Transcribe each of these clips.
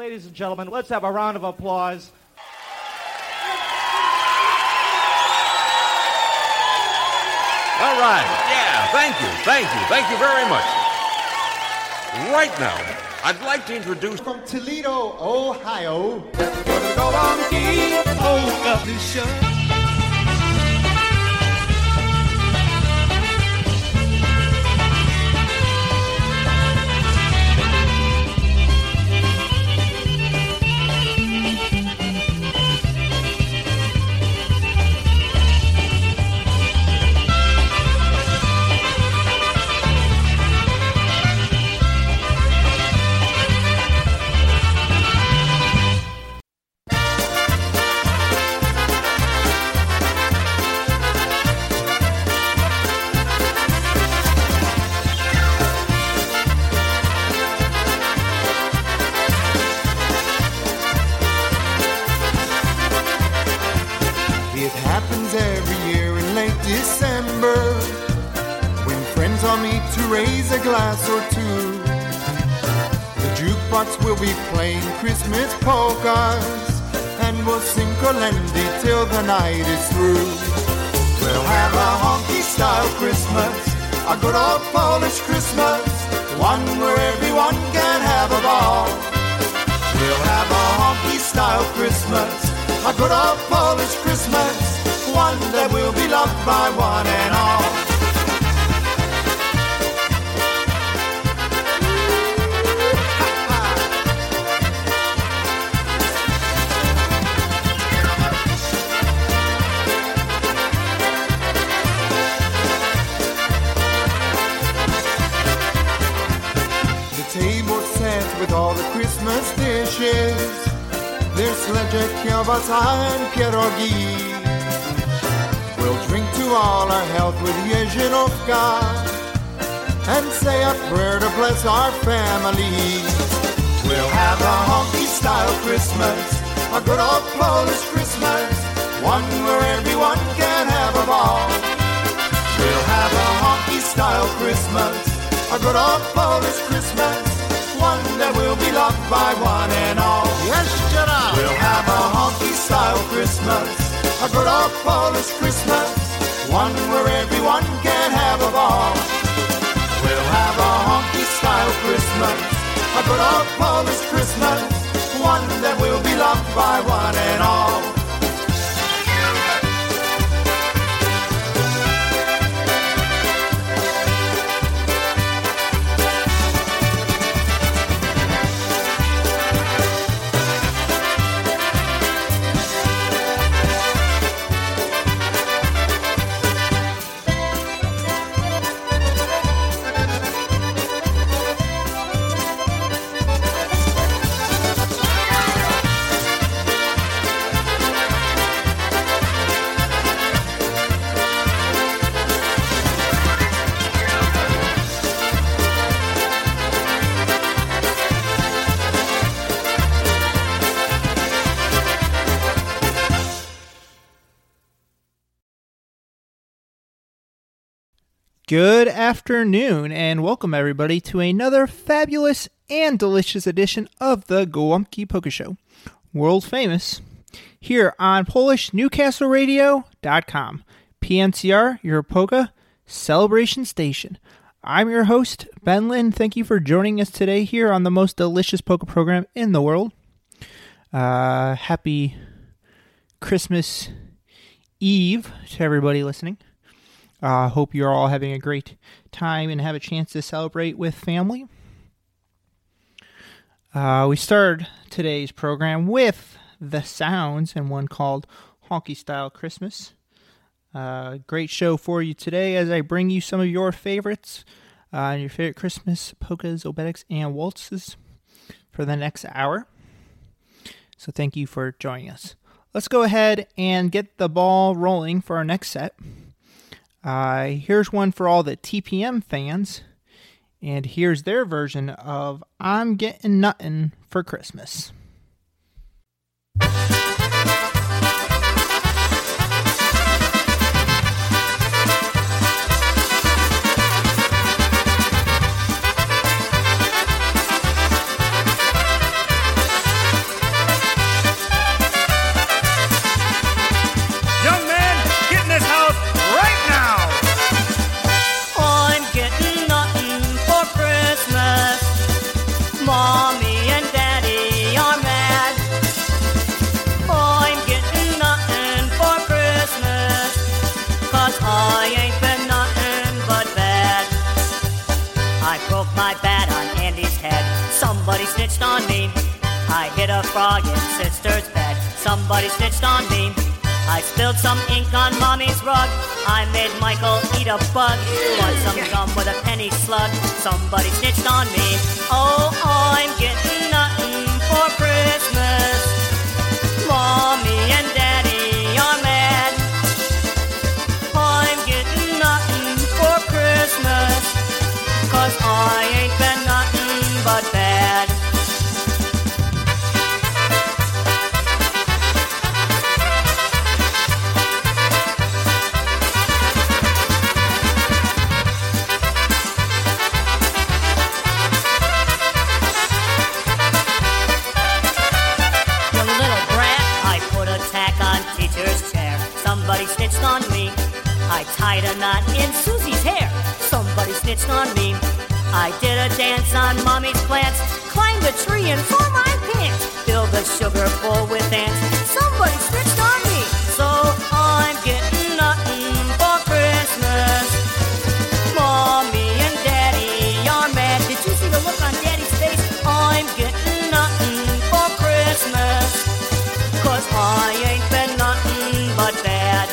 ladies and gentlemen, let's have a round of applause. All right. Yeah, thank you. Thank you. Thank you very much. Right now, I'd like to introduce. From Toledo, Ohio. Pierogi. We'll drink to all our health with Jezierovka and say a prayer to bless our family. We'll have a honky style Christmas, a good old Polish Christmas, one where everyone can have a ball. We'll have a honky style Christmas, a good old Polish Christmas, one that will be loved by one and all. Yes, We'll have a honky style Christmas, a good old Polish Christmas, one where everyone can have a ball. We'll have a honky style Christmas, a good old Polish Christmas, one that will be loved by one and all. Good afternoon, and welcome everybody to another fabulous and delicious edition of the Gołąbki Polka Show, world famous, here on PolishNewcastleRadio.com, PNCR, your polka celebration station. I'm your host, Ben Lynn. Thank you for joining us today here on the most delicious polka program in the world. Uh, happy Christmas Eve to everybody listening. I uh, hope you're all having a great time and have a chance to celebrate with family. Uh, we started today's program with The Sounds and one called Honky Style Christmas. Uh, great show for you today as I bring you some of your favorites, uh, your favorite Christmas polkas, obereks, and waltzes for the next hour. So thank you for joining us. Let's go ahead and get the ball rolling for our next set. Uh, here's one for all the TPM fans, and here's their version of I'm Getting Nuttin' for Christmas. my bat on Andy's head. Somebody snitched on me. I hit a frog in sister's bed. Somebody snitched on me. I spilled some ink on mommy's rug. I made Michael eat a bug. Want some gum with a penny slug? Somebody snitched on me. Oh, I'm getting nothing for free. I did a dance on mommy's plants. Climbed a tree and saw my pants. Filled the sugar bowl with ants. Somebody snitched on me. So I'm getting nothing for Christmas. Mommy and Daddy are mad. Did you see the look on Daddy's face? I'm getting nothing for Christmas. Cause I ain't been nothing but bad.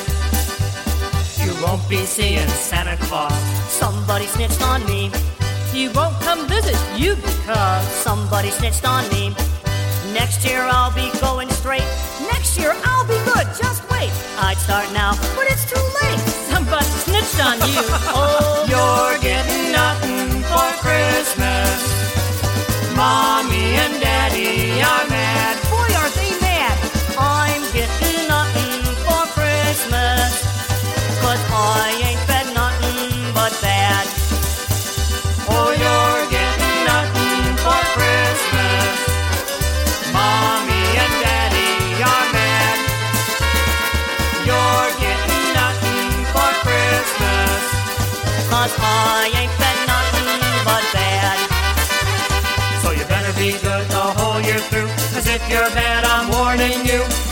You won't be seeing Santa Claus. Somebody snitched on me. He won't come visit you because somebody snitched on me. Next year I'll be going straight. Next year I'll be good. Just wait. I'd start now, but it's too late. Somebody snitched on you. oh, if you're bad, I'm warning you.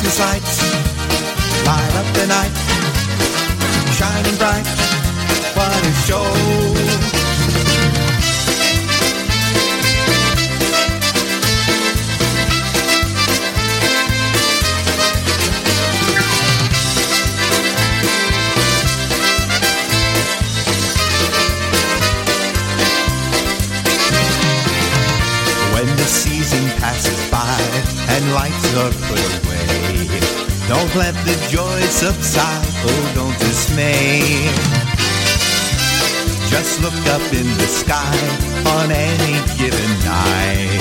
Christmas lights light up the night, shining bright. What a show! Don't let the joy subside, oh don't dismay. Just look up in the sky on any given night.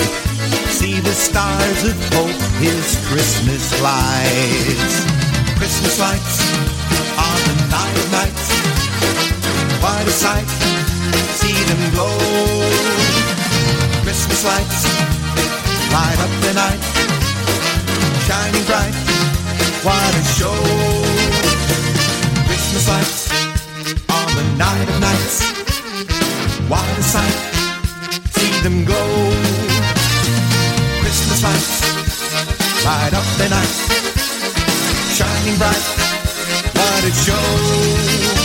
See the stars of hope, his Christmas lights. Christmas lights on the night of nights. What a sight, see them glow. Christmas lights light up the night, shining bright. What a show! Christmas lights on the night of nights. What a sight! See them glow. Christmas lights light up the night, shining bright. What a show!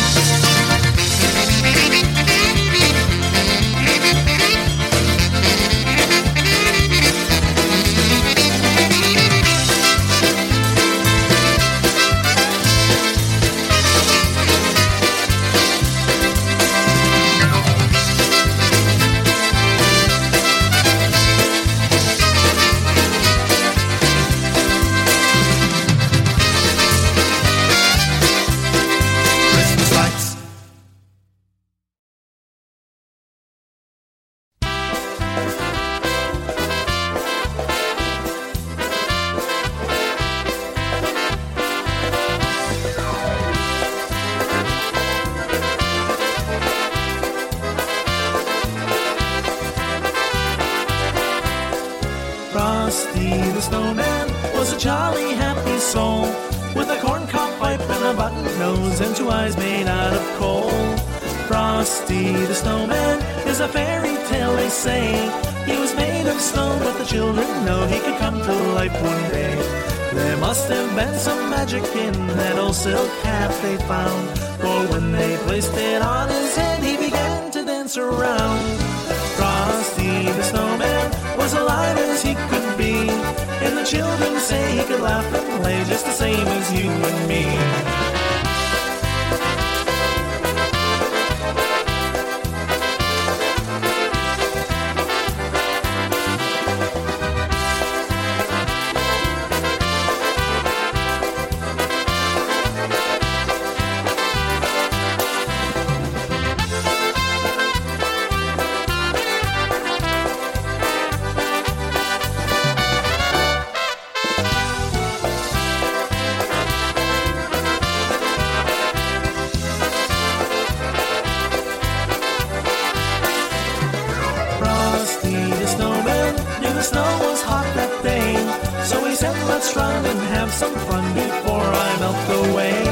Let's run and have some fun before I melt away.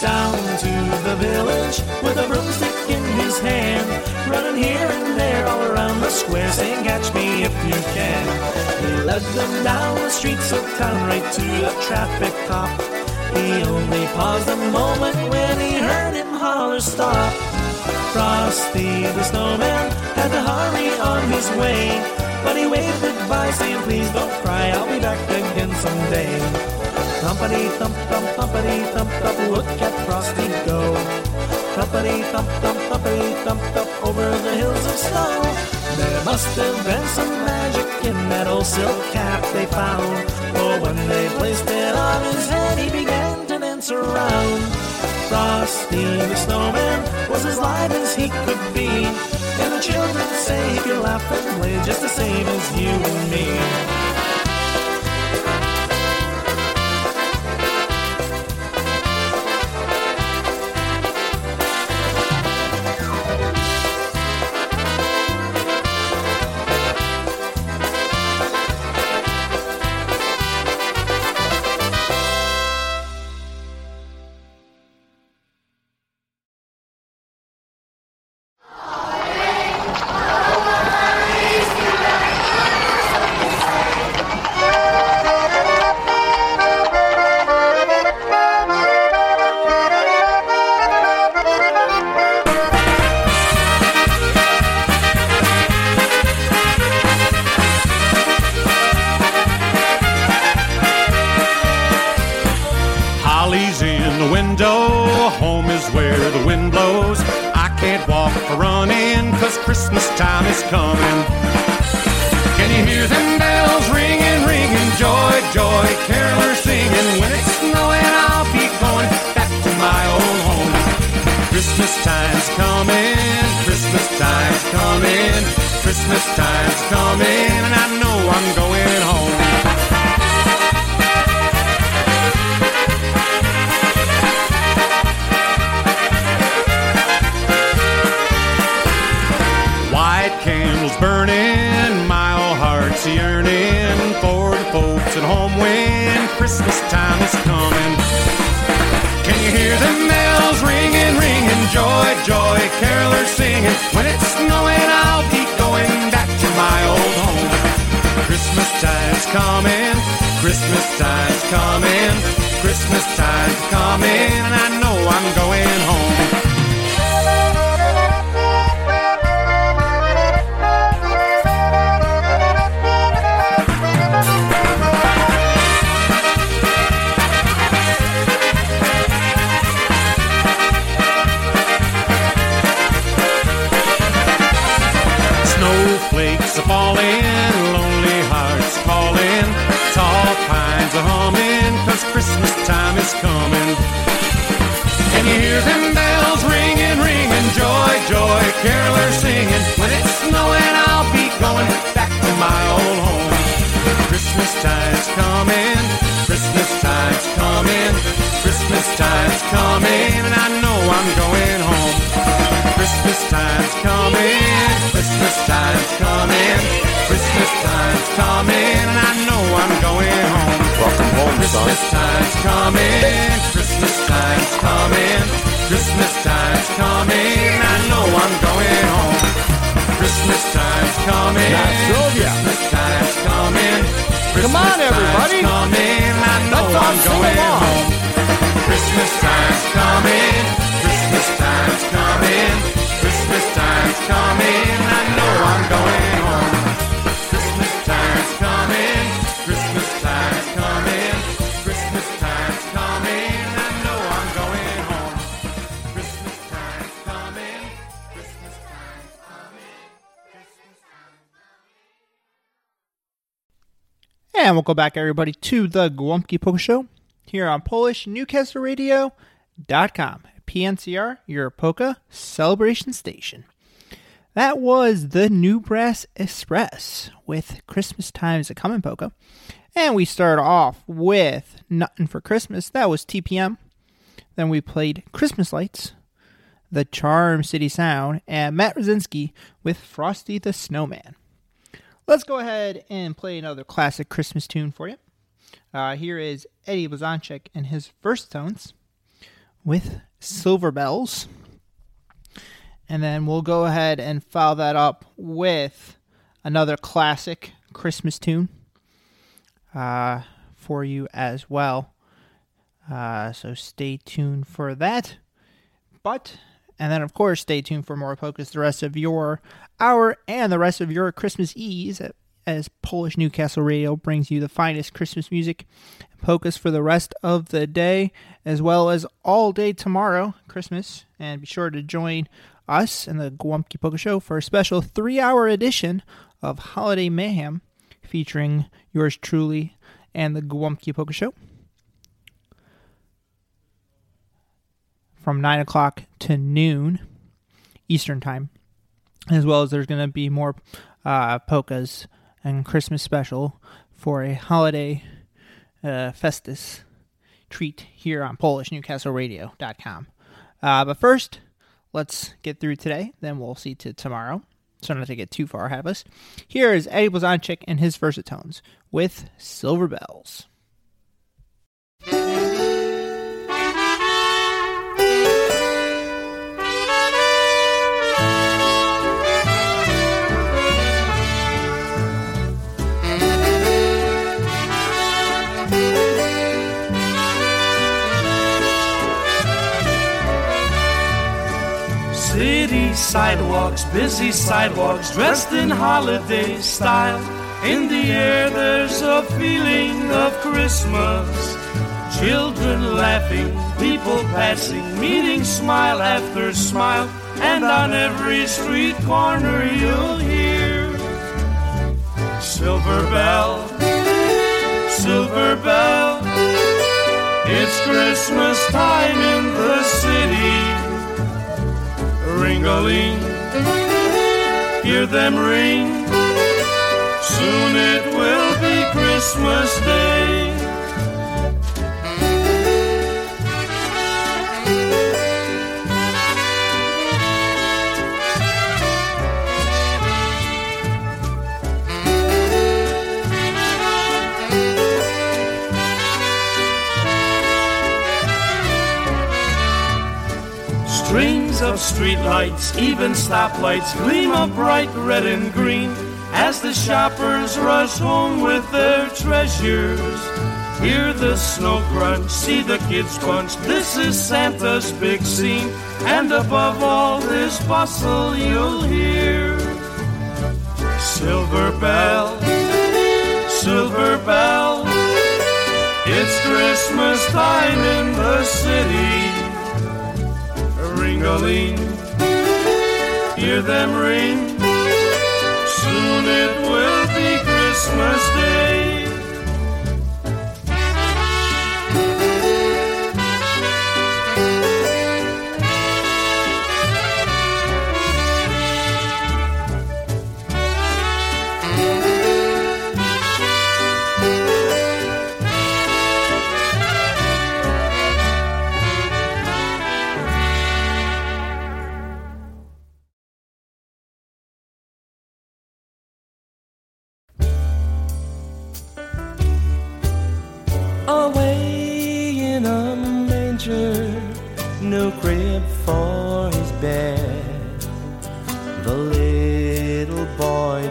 Down to the village with a broomstick in his hand. Running here and there all around the square saying, catch me if you can. He led them down the streets of town right to the traffic cop. He only paused a moment when he heard him holler, stop. Frosty the snowman had to hurry on his way. But he waved goodbye, saying, Please don't cry, I'll be back again someday. Thumpity thump thump thumpity thump thump, look at Frosty go. Thumpity thump thump thumpity thump thump over the hills of snow. There must have been some magic in that old silk cap they found. For when they placed it on his head, he began to dance around. Frosty the snowman was as light as he could be. And the children say he could laugh and play just the same as you and me. The window, home is where the wind blows. I can't walk for running, cause Christmas time is coming. Can you hear them bells ringing, ringing? Joy, joy, carolers singing. When it's snowing, I'll be going back to my old home. Christmas time's coming, Christmas time's coming, Christmas time's coming, and I know I'm going home. Candles burning, my old heart's yearning for the folks at home when Christmas time is coming. Can you hear the bells ringing, ringing? Joy, joy, carolers singing. When it's snowing, I'll be going back to my old home. Christmas time's coming, Christmas time's coming, Christmas time's coming, and I know I'm going home. Is coming. Can you hear them bells ringing, ringing, joy, joy, carolers singing? When it's snowing, I'll be going back to my old home. Christmas time's coming, Christmas time's coming, Christmas time's coming, and I know I'm going home. Christmas time's coming, Christmas time's coming, Christmas time's coming, and I Christmas time's coming, Christmas time's coming, Christmas time's coming. I know I'm going home. Christmas time's coming. Oh, Christmas time's coming. Christmas on, everybody. Time's coming. I know Let's I'm going along. home. Christmas time's coming. Christmas time's coming. Christmas time's coming. I know I'm going home. And we'll back, everybody, to the Gołąbki Polka Show here on Polish Newcastle Radio.com. PNCR, your polka celebration station. That was the New Brass Express with Christmas Time is a Coming Polka. And we started off with Nothing for Christmas. That was TPM. Then we played Christmas Lights, The Charm City Sound, and Matt Rosinski with Frosty the Snowman. Let's go ahead and play another classic Christmas tune for you. Uh, here is Eddie Blazonczyk and his Versatones with Silver Bells. And then we'll go ahead and follow that up with another classic Christmas tune uh, for you as well. Uh, so stay tuned for that. But, and then of course, stay tuned for more polkas the rest of your hour and the rest of your Christmas Eves as Polish Newcastle Radio brings you the finest Christmas music and polkas for the rest of the day, as well as all day tomorrow, Christmas. And be sure to join us and the Gołąbki Polka Show for a special three hour edition of Holiday Mayhem featuring yours truly and the Gołąbki Polka Show. From 9 o'clock to noon Eastern Time, as well as there's going to be more uh, polkas and Christmas special for a holiday uh, festus treat here on PolishNewcastleRadio.com. Uh, but first, let's get through today, then we'll see to tomorrow. So not to get too far ahead of us. Here is Eddie Blazonczyk and his versatones with Silver Bells. Sidewalks, busy sidewalks, dressed in holiday style. In the air, there's a feeling of Christmas. Children laughing, people passing, meeting smile after smile. And on every street corner, you'll hear Silver Bell, Silver Bell. It's Christmas time in the city ring-a-ling. Hear them ring. Soon it will be Christmas Day. Of streetlights, even stoplights gleam a bright red and green as the shoppers rush home with their treasures. Hear the snow crunch, see the kids punch. This is Santa's big scene, and above all this bustle, you'll hear Silver Bell, Silver Bell. It's Christmas time in the city ring-a-ling. Hear them ring. Soon it will be Christmas Day.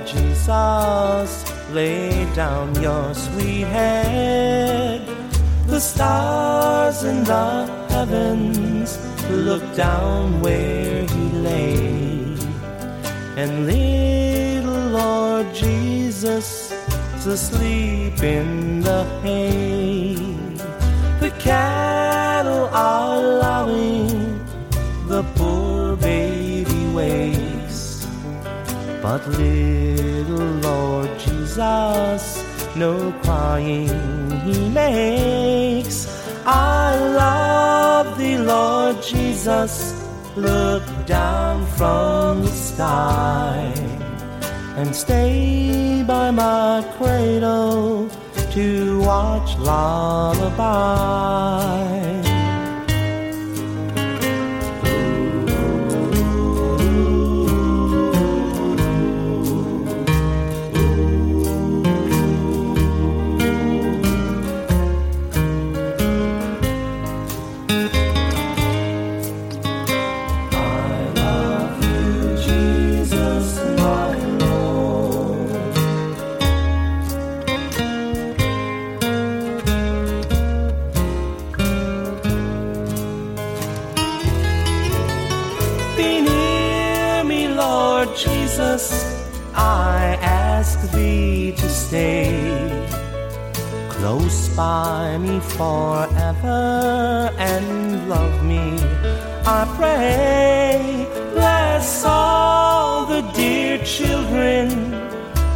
Jesus lay down your sweet head. The stars in the heavens look down where he lay. And little Lord Jesus is asleep in the hay. The cattle are lowing, But little Lord Jesus, no crying he makes. I love thee, Lord Jesus. Look down from the sky and stay by my cradle to watch lullaby. Thee to stay close by me forever and love me. I pray, bless all the dear children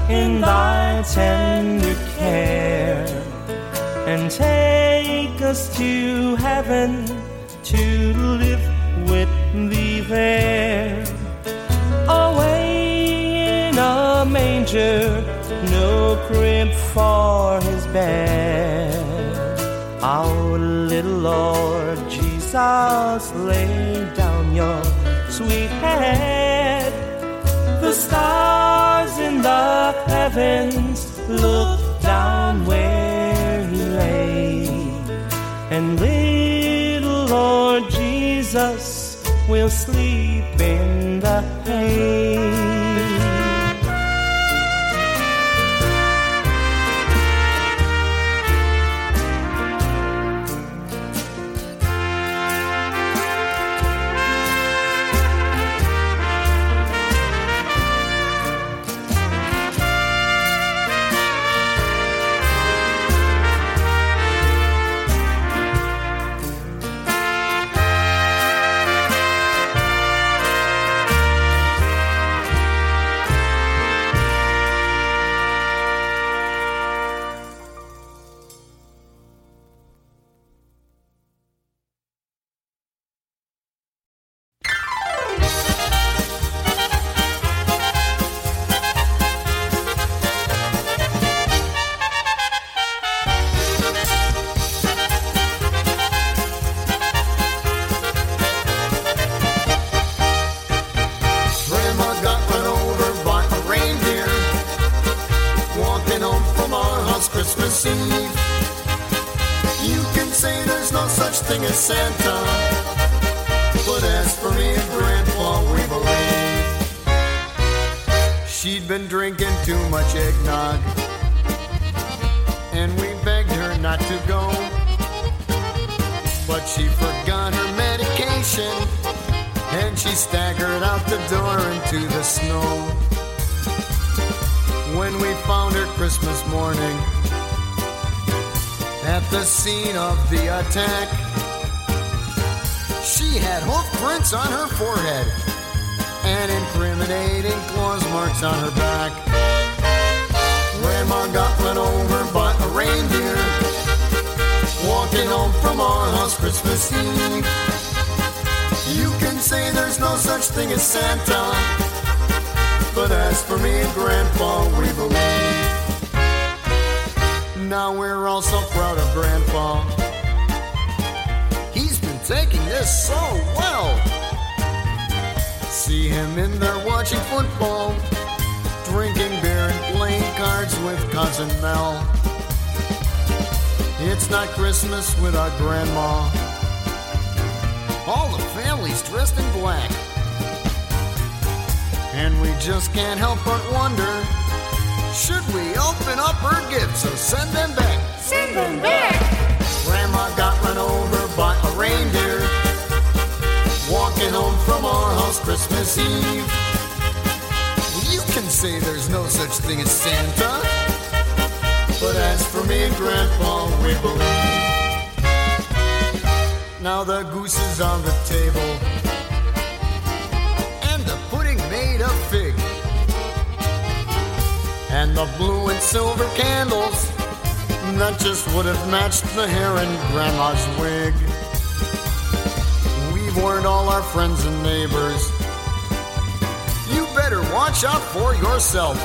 in thy tender care and take us to heaven to live with thee there. Away in a manger, no crib for his bed. Our little Lord Jesus, lay down your sweet head. The stars in the heavens look down where he lay. And little Lord Jesus will sleep in the hay. Christmas Eve. You can say there's no such thing as Santa, but as for me and Grandpa, we believe she'd been drinking too much eggnog, and we begged her not to go. But she forgot her medication and she staggered out the door into the snow. When we found her Christmas morning at the scene of the attack, she had hoof prints on her forehead and incriminating claws marks on her back. Grandma got run over by a reindeer walking home from our house Christmas Eve. You can say there's no such thing as Santa, but as for me and Grandpa, we believe. Now we're all so proud of Grandpa. He's been taking this so well. See him in there watching football, drinking beer and playing cards with Cousin Mel. It's not Christmas without Grandma. All the family's dressed in black. And we just can't help but wonder should we open up her gifts or send them back? Send them back. Grandma got run over by a reindeer walking home from our house Christmas Eve. You can say there's no such thing as Santa, but as for me and Grandpa, we believe. Now the goose is on the table, and the blue and silver candles that just would have matched the hair in Grandma's wig. We've warned all our friends and neighbors. You better watch out for yourself.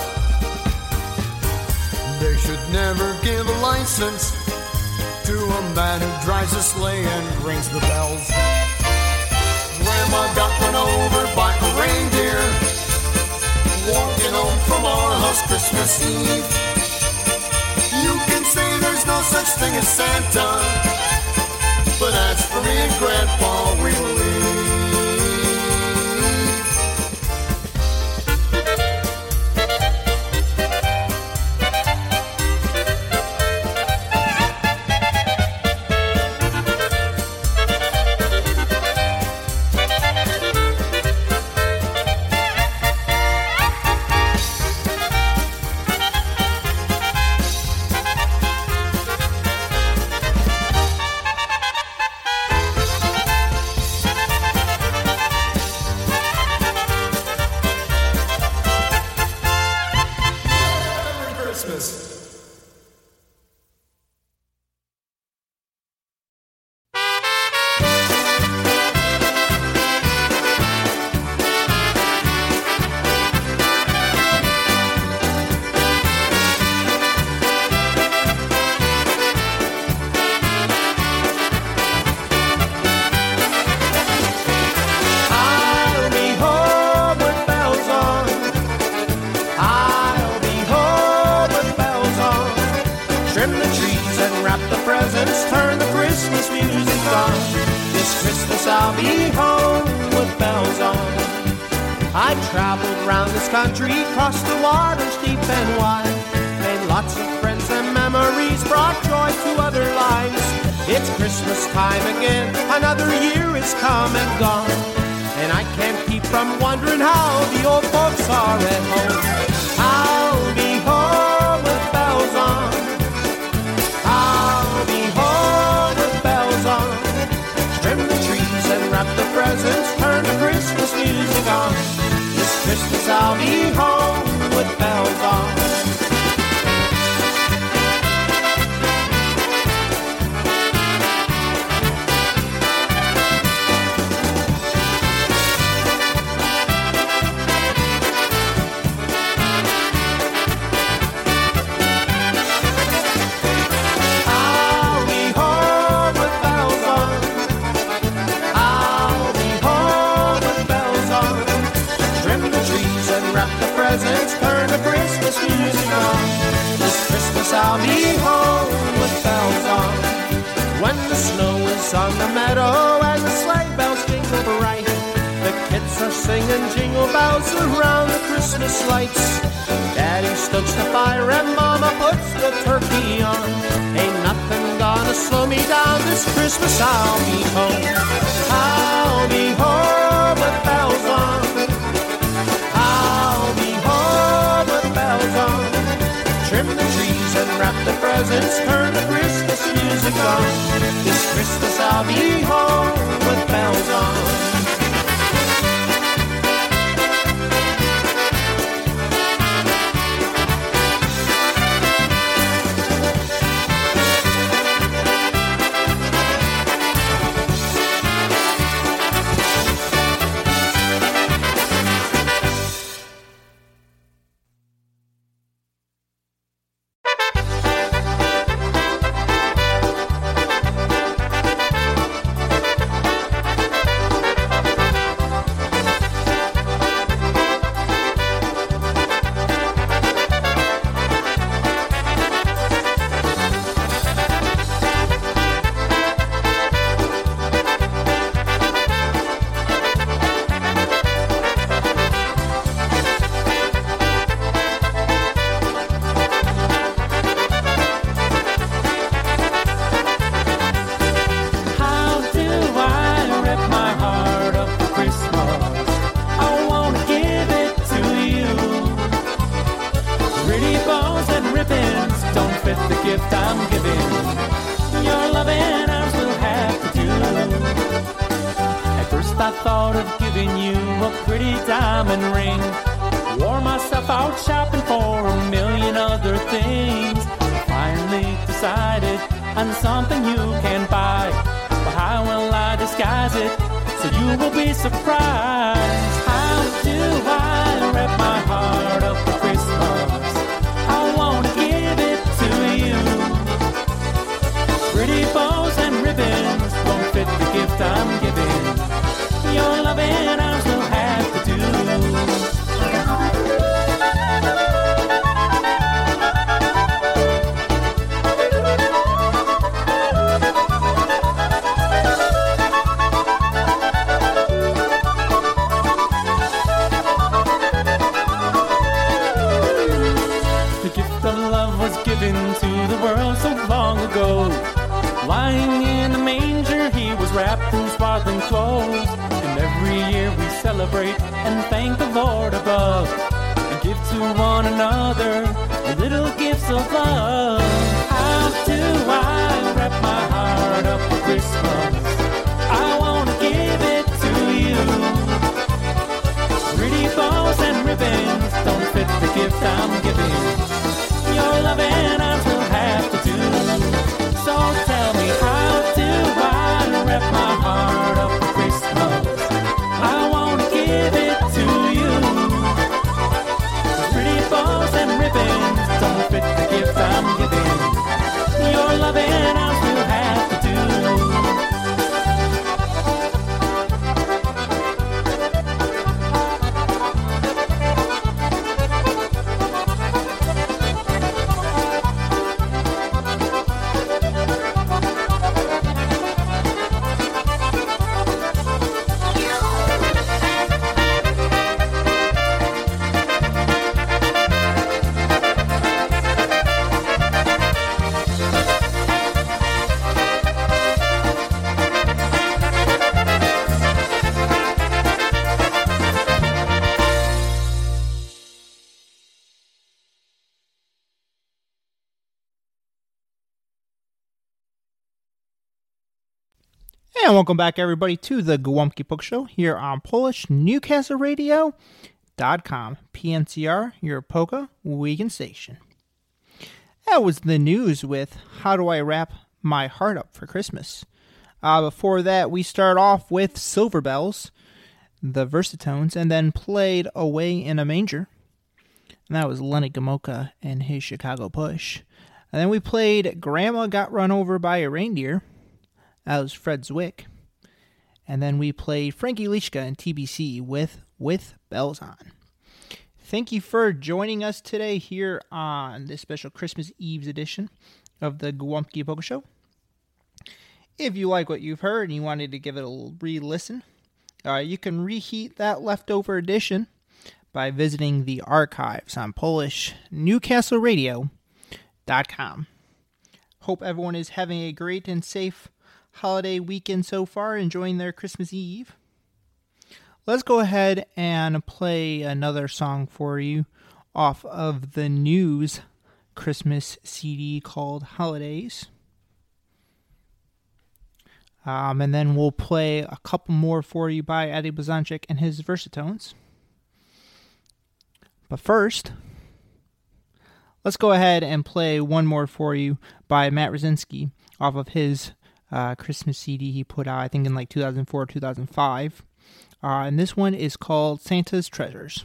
They should never give a license to a man who drives a sleigh and rings the bells. Grandma got run over by a reindeer walking home from our house Christmas Eve. You can say there's no such thing as Santa, but as for me and Grandpa, we believe. On. This Christmas I'll be home with bells on. I traveled round this country, crossed the waters deep and wide. Made lots of friends and memories, brought joy to other lives. It's Christmas time again, another year is come and gone. And I can't keep from wondering how the old folks are at home. Christmas I'll be home with bells on. I'll be home with bells on. When the snow is on the meadow and the sleigh bells jingle bright, the kids are singing jingle bells around the Christmas lights. Daddy stokes the fire and Mama puts the turkey on. Ain't nothing gonna slow me down this Christmas. I'll be home. I'll presents. Turn the Christmas music on. This Christmas I'll be home And welcome back, everybody, to the Gołąbki Book Show here on Polish Newcastle Radio.com. PNCR, your polka weekend station. That was the news with How Do I Wrap My Heart Up for Christmas? Uh, before that, we start off with Silver Bells, the Versatones, and then played Away in a Manger. And that was Lenny Gomulka and his Chicago Push. And then we played Grandma Got Run Over by a Reindeer. That was Fred Zwick. And then we played Frankie Lichka and TBC with With Bells On. Thank you for joining us today here on this special Christmas Eve's edition of the Gołąbki Polka Show. If you like what you've heard and you wanted to give it a re listen, uh, you can reheat that leftover edition by visiting the archives on Polish NewcastleRadio.com. Hope everyone is having a great and safe holiday weekend so far, enjoying their Christmas Eve. Let's go ahead and play another song for you off of the News Christmas CD called Holidays. Um, and then we'll play a couple more for you by Eddie Blazonczyk and his Versatones. But first, let's go ahead and play one more for you by Matt Rosinski off of his uh, Christmas CD he put out, I think in like 2004 2005. Uh, and this one is called Santa's Treasures.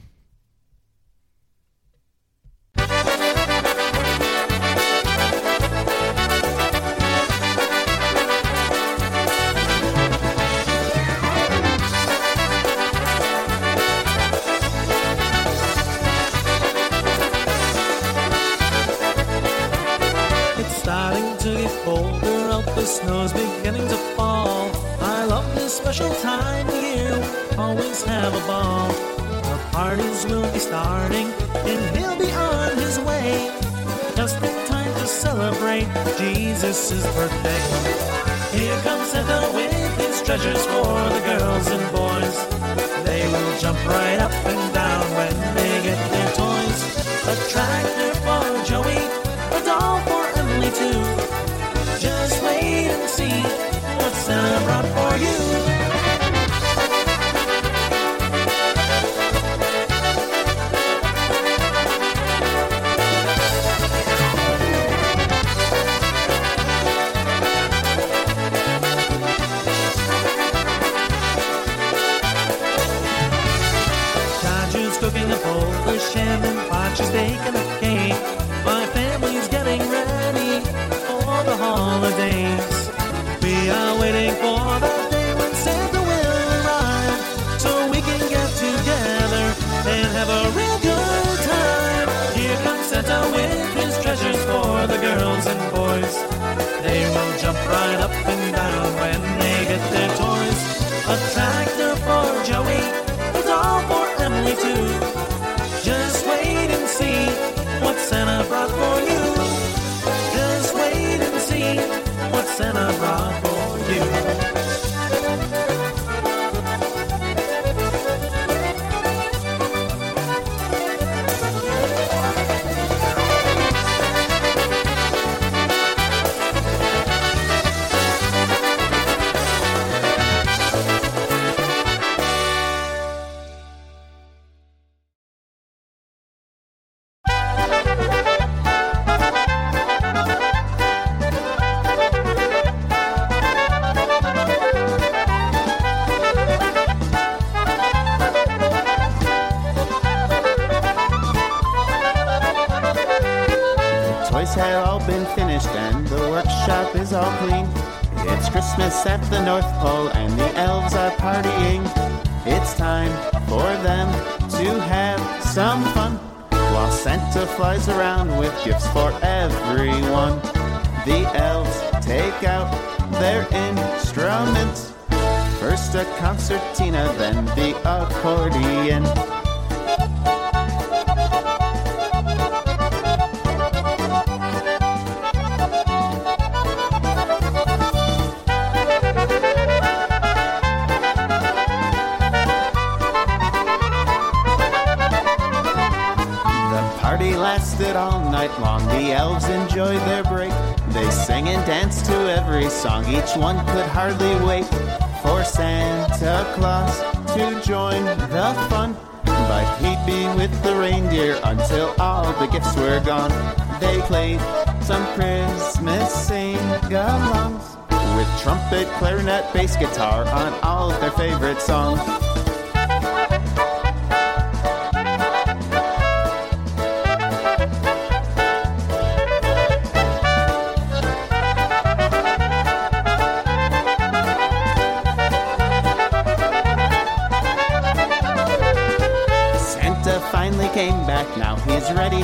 Snow's beginning to fall. I love this special time of year, always have a ball. The parties will be starting, and he'll be on his way. Just in time to celebrate Jesus' birthday. Here comes Santa with his treasures for the girls and boys. They will jump right up and down when they get their toys. A tractor for Joey, danced to every song. Each one could hardly wait for Santa Claus to join the fun. But he'd be with the reindeer until all the gifts were gone. They played some Christmas sing-alongs with trumpet, clarinet, bass guitar on all of their favorite songs.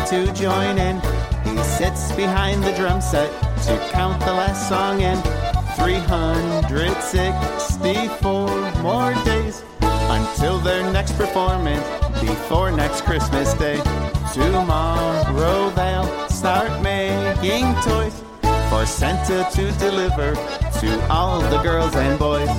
To join in. He sits behind the drum set to count the last song in 364 more days until their next performance before next Christmas Day. Tomorrow they'll start making toys for Santa to deliver to all the girls and boys.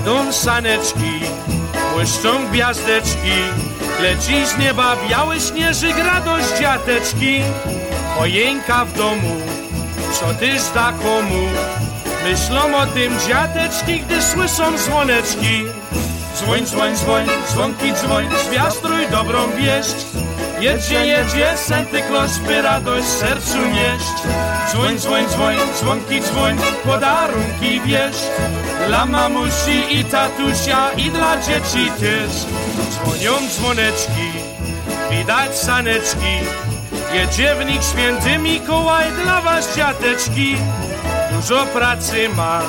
Jadą saneczki, błyszczą gwiazdeczki, leci z nieba biały śnieżyk, radość dziateczki. Pojęka w domu, co ty zda komu, myślą o tym dziateczki, gdy słyszą dzwoneczki. Dzwoń, dzwoń, dzwoń, dzwonki dzwoń, zwiastruj dobrą wieść. Jedzie, jedzie, Santy Claus, by radość sercu nieść. Dzwoń, dzwoń, dzwoń, dzwonki dzwoń, podarunki wieść. Dla mamusi i tatusia i dla dzieci też. Dzwonią dzwoneczki, widać saneczki. Jedzie w nich święty Mikołaj dla was dziateczki. Dużo pracy ma,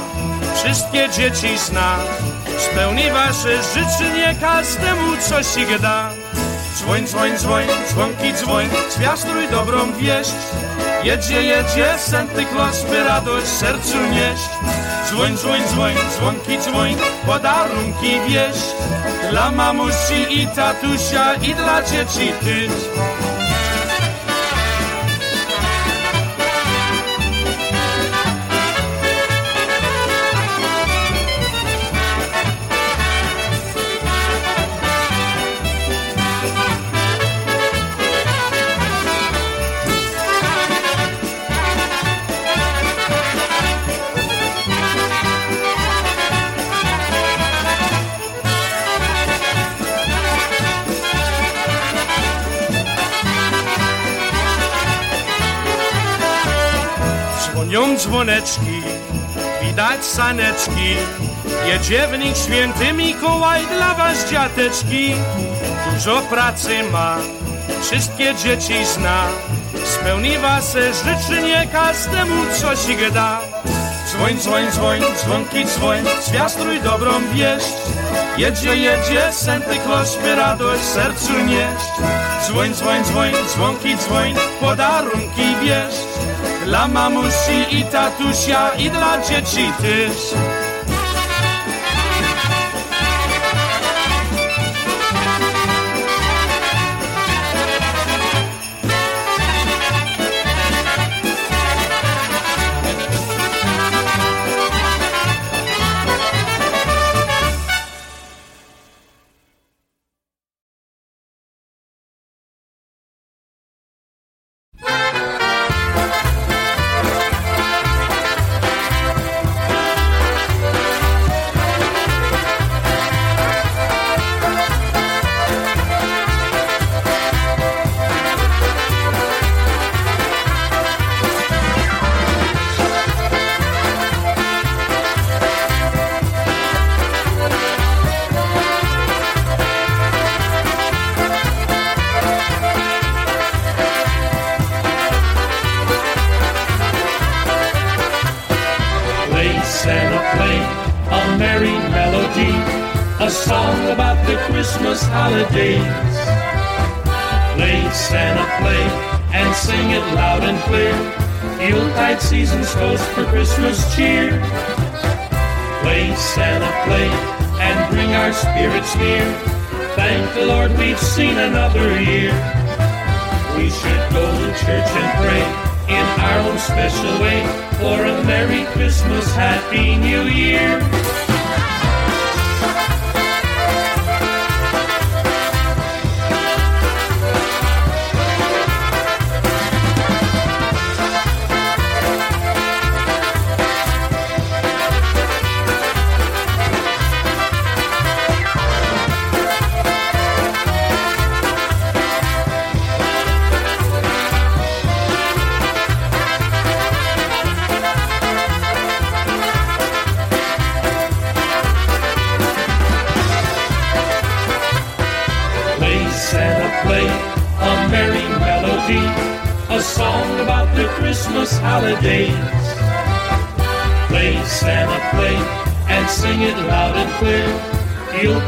wszystkie dzieci zna. Spełni wasze życzenie, każdemu coś ich da. Dzwoń, dzwoń, dzwoń, dzwonki dzwoń, zwiastuj dobrą wieść. Jedzie, jedzie, Santy by radość sercu nieść. Dzwoń, dzwoń, dzwoń, dzwonki dzwoń, podarunki wieść. Dla mamusi i tatusia i dla dzieci też. Dzwoneczki, widać saneczki. Jedzie w nich święty Mikołaj dla was dziateczki. Dużo pracy ma, wszystkie dzieci zna. Spełni was życzenie każdemu coś da. Dzwoń, dzwoń, dzwoń, dzwonki dzwoń, zwiastruj dobrą wieść. Jedzie, jedzie, Santy Claus radość sercu nieść. Dzwoń, dzwoń, dzwoń, dzwonki dzwoń, podarunki wieść. Dla mamusi i tatusia i dla dzieci też. Song about the Christmas holidays. Play Santa play and sing it loud and clear. Yuletide season's toast for Christmas cheer. Play Santa play and bring our spirits near. Thank the Lord we've seen another year. We should go to church and pray in our own special way for a Merry Christmas, Happy New Year.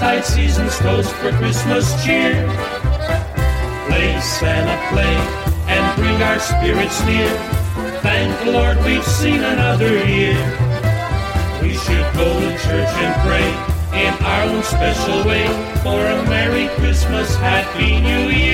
Yuletide season's toast for Christmas cheer. Play Santa play and bring our spirits near. Thank the Lord we've seen another year. We should go to church and pray in our own special way for a Merry Christmas, Happy New Year.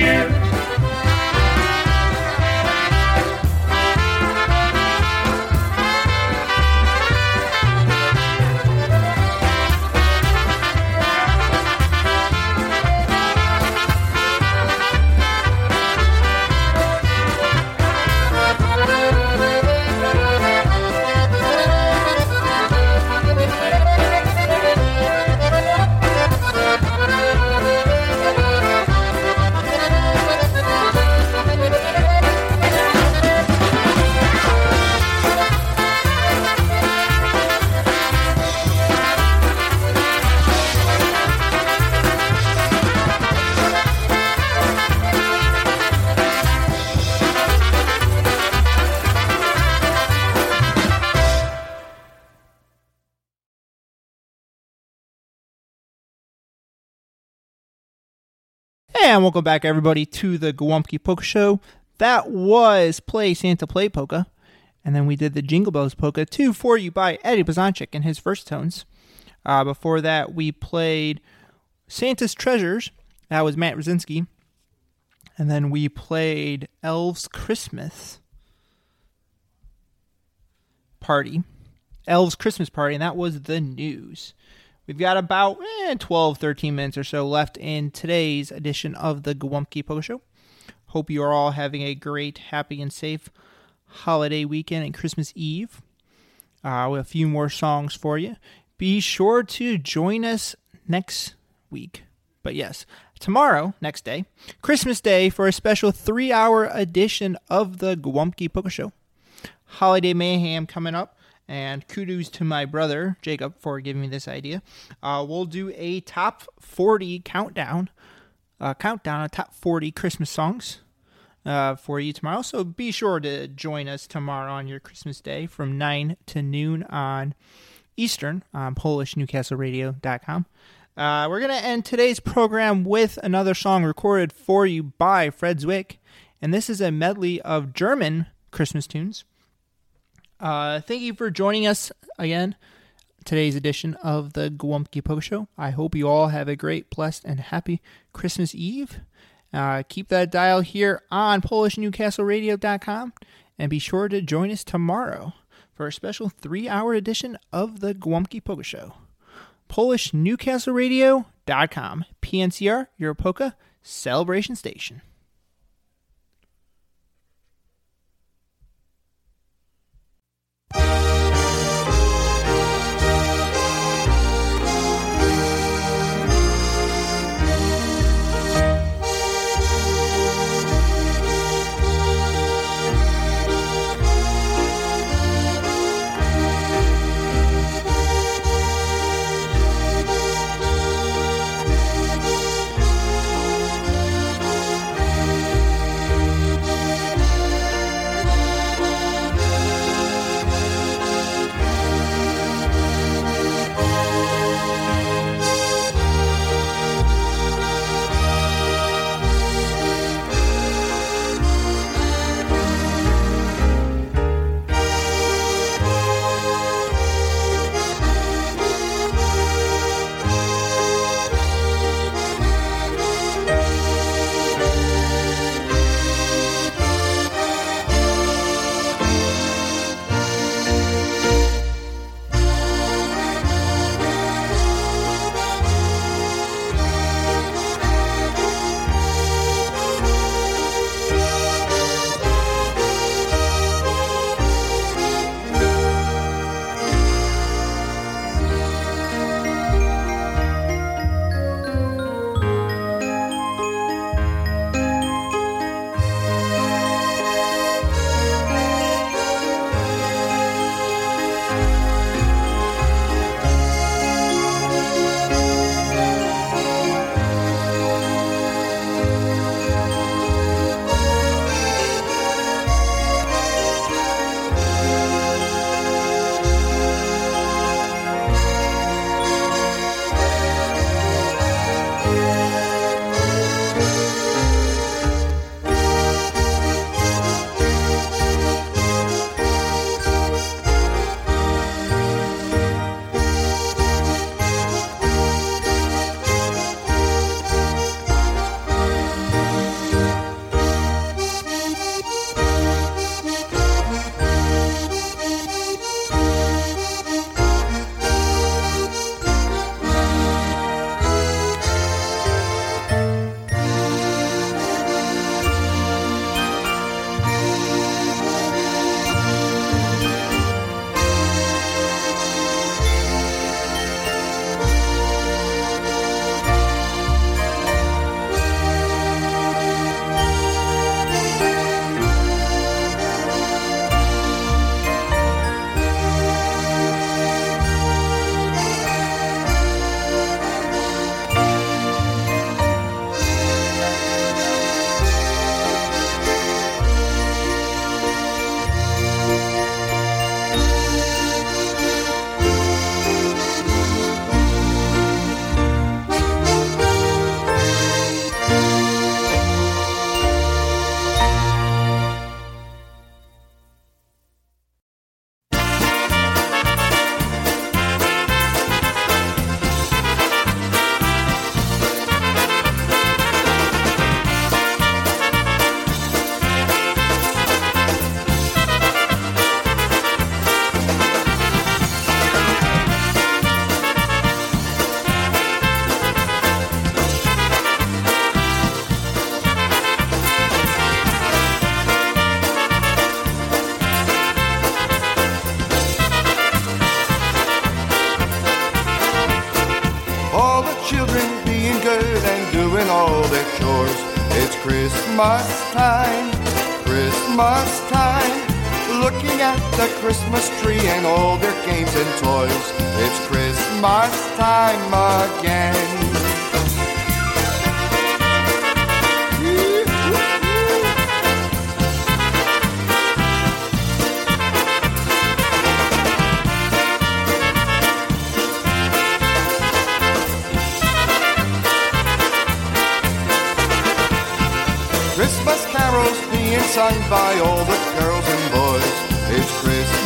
And welcome back, everybody, to the Gołąbki Polka Show. That was Play Santa Play Polka. And then we did the Jingle Bells Polka, 2 for you by Eddie Blazonczyk and his Versatones. Uh, before that, we played Santa's Treasures. That was Matt Rosinski. And then we played Elves Christmas Party. Elves Christmas Party, and that was the news. We've got about eh, 12, 13 minutes or so left in today's edition of the Gołąbki Polka Show. Hope you are all having a great, happy, and safe holiday weekend and Christmas Eve. Uh, a few more songs for you. Be sure to join us next week. But yes, tomorrow, next day, Christmas Day, for a special three hour edition of the Gołąbki Polka Show. Holiday Mayhem coming up. And kudos to my brother, Jacob, for giving me this idea. Uh, we'll do a top 40 countdown, uh, countdown of top 40 Christmas songs uh, for you tomorrow. So be sure to join us tomorrow on your Christmas day from 9 to noon on Eastern on PolishNewcastleRadio.com. Uh, we're going to end today's program with another song recorded for you by Fred Zwick. And this is a medley of German Christmas tunes. Uh, thank you for joining us again today's edition of the Gołąbki Poke Show. I hope you all have a great, blessed, and happy Christmas Eve. Uh, keep that dial here on PolishNewcastleRadio.com and be sure to join us tomorrow for a special three hour edition of the Gołąbki Poke Show. PolishNewcastleRadio.com. PNCR, your polka celebration station.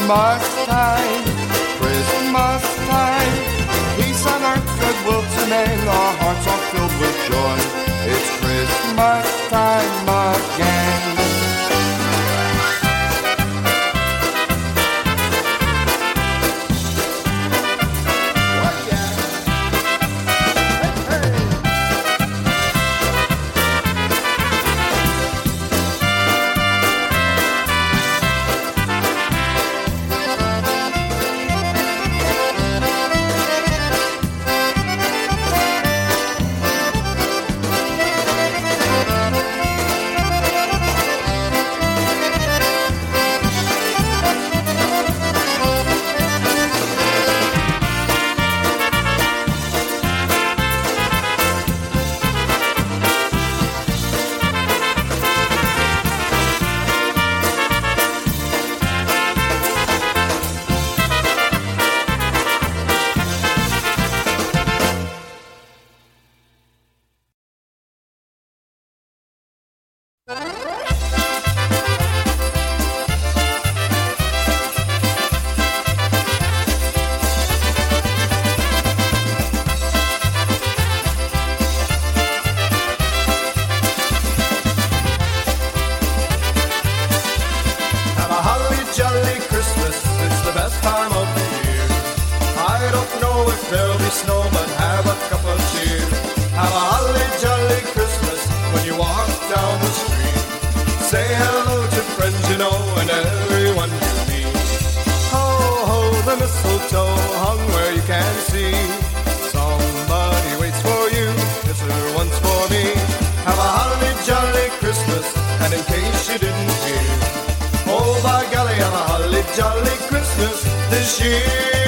Christmas time, Christmas time. Peace on earth, goodwill to men, our hearts are filled with joy. It's Christmas time again. mistletoe hung where you can see. Somebody waits for you, yes, there once for me. Have a holly jolly Christmas, and in case you didn't hear, oh by golly, have a holly jolly Christmas this year.